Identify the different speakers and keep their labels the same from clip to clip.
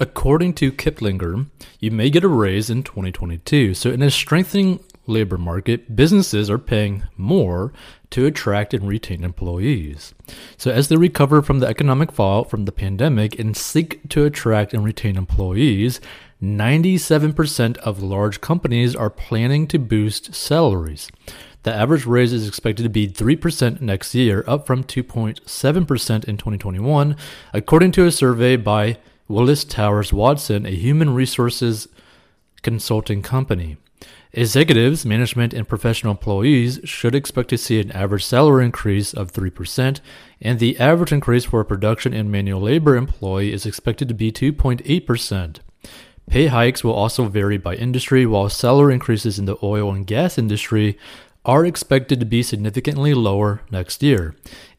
Speaker 1: According to Kiplinger, you may get a raise in 2022. So, in a strengthening labor market, businesses are paying more to attract and retain employees. So, as they recover from the economic fallout from the pandemic and seek to attract and retain employees, 97% of large companies are planning to boost salaries. The average raise is expected to be 3% next year, up from 2.7% in 2021, according to a survey by Willis Towers Watson, a human resources consulting company. Executives, management, and professional employees should expect to see an average salary increase of 3%, and the average increase for a production and manual labor employee is expected to be 2.8%. Pay hikes will also vary by industry, while salary increases in the oil and gas industry are expected to be significantly lower next year.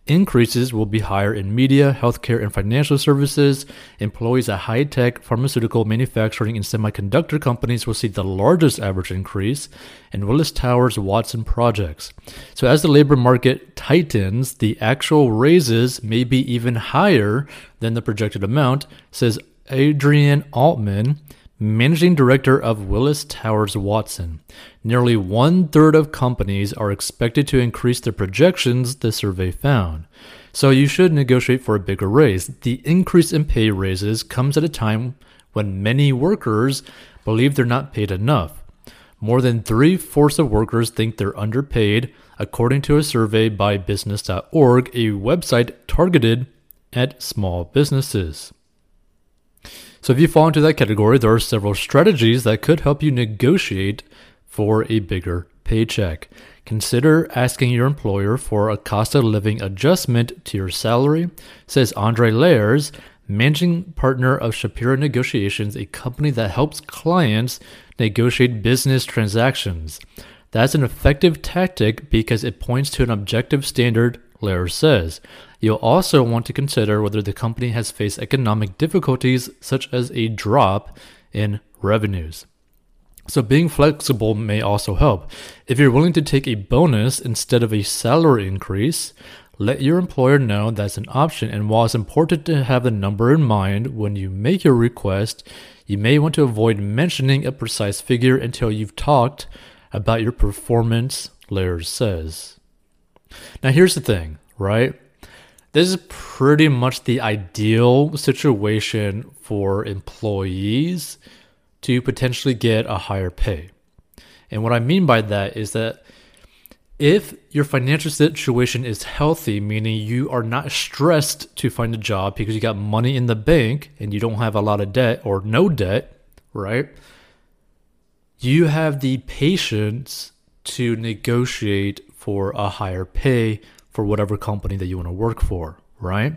Speaker 1: Increases will be higher in media, healthcare, and financial services. Employees at high tech, pharmaceutical, manufacturing, and semiconductor companies will see the largest average increase in Willis Towers Watson projects. So, as the labor market tightens, the actual raises may be even higher than the projected amount, says Adrian Altman, managing director of Willis Towers Watson. Nearly one third of companies are expected to increase their projections, the survey found. So you should negotiate for a bigger raise. The increase in pay raises comes at a time when many workers believe they're not paid enough. More than three fourths of workers think they're underpaid, according to a survey by Business.org, a website targeted at small businesses. So, if you fall into that category, there are several strategies that could help you negotiate for a bigger paycheck. Consider asking your employer for a cost of living adjustment to your salary, says Andre Lares, managing partner of Shapiro Negotiations, a company that helps clients negotiate business transactions. That's an effective tactic because it points to an objective standard, Lares says. You'll also want to consider whether the company has faced economic difficulties, such as a drop in revenues. So, being flexible may also help. If you're willing to take a bonus instead of a salary increase, let your employer know that's an option. And while it's important to have the number in mind when you make your request, you may want to avoid mentioning a precise figure until you've talked about your performance, Lares says. Now, here's the thing, right? This is pretty much the ideal situation for employees to potentially get a higher pay. And what I mean by that is that if your financial situation is healthy, meaning you are not stressed to find a job because you got money in the bank and you don't have a lot of debt or no debt, right? You have the patience to negotiate for a higher pay for whatever company that you want to work for, right?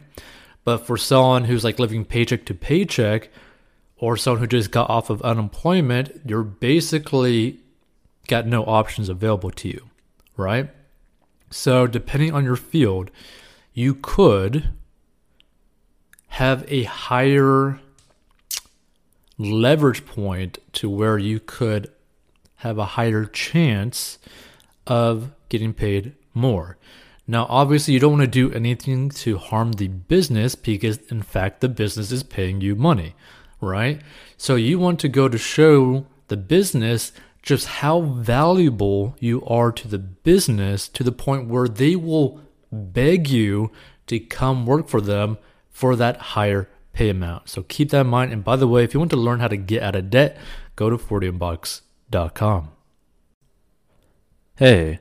Speaker 1: But for someone who's like living paycheck to paycheck, or someone who just got off of unemployment, you're basically got no options available to you, right? So, depending on your field, you could have a higher leverage point to where you could have a higher chance of getting paid more. Now, obviously, you don't want to do anything to harm the business because, in fact, the business is paying you money right? So you want to go to show the business just how valuable you are to the business to the point where they will beg you to come work for them for that higher pay amount. So keep that in mind. And by the way, if you want to learn how to get out of debt, go to 40inbox.com. Hey,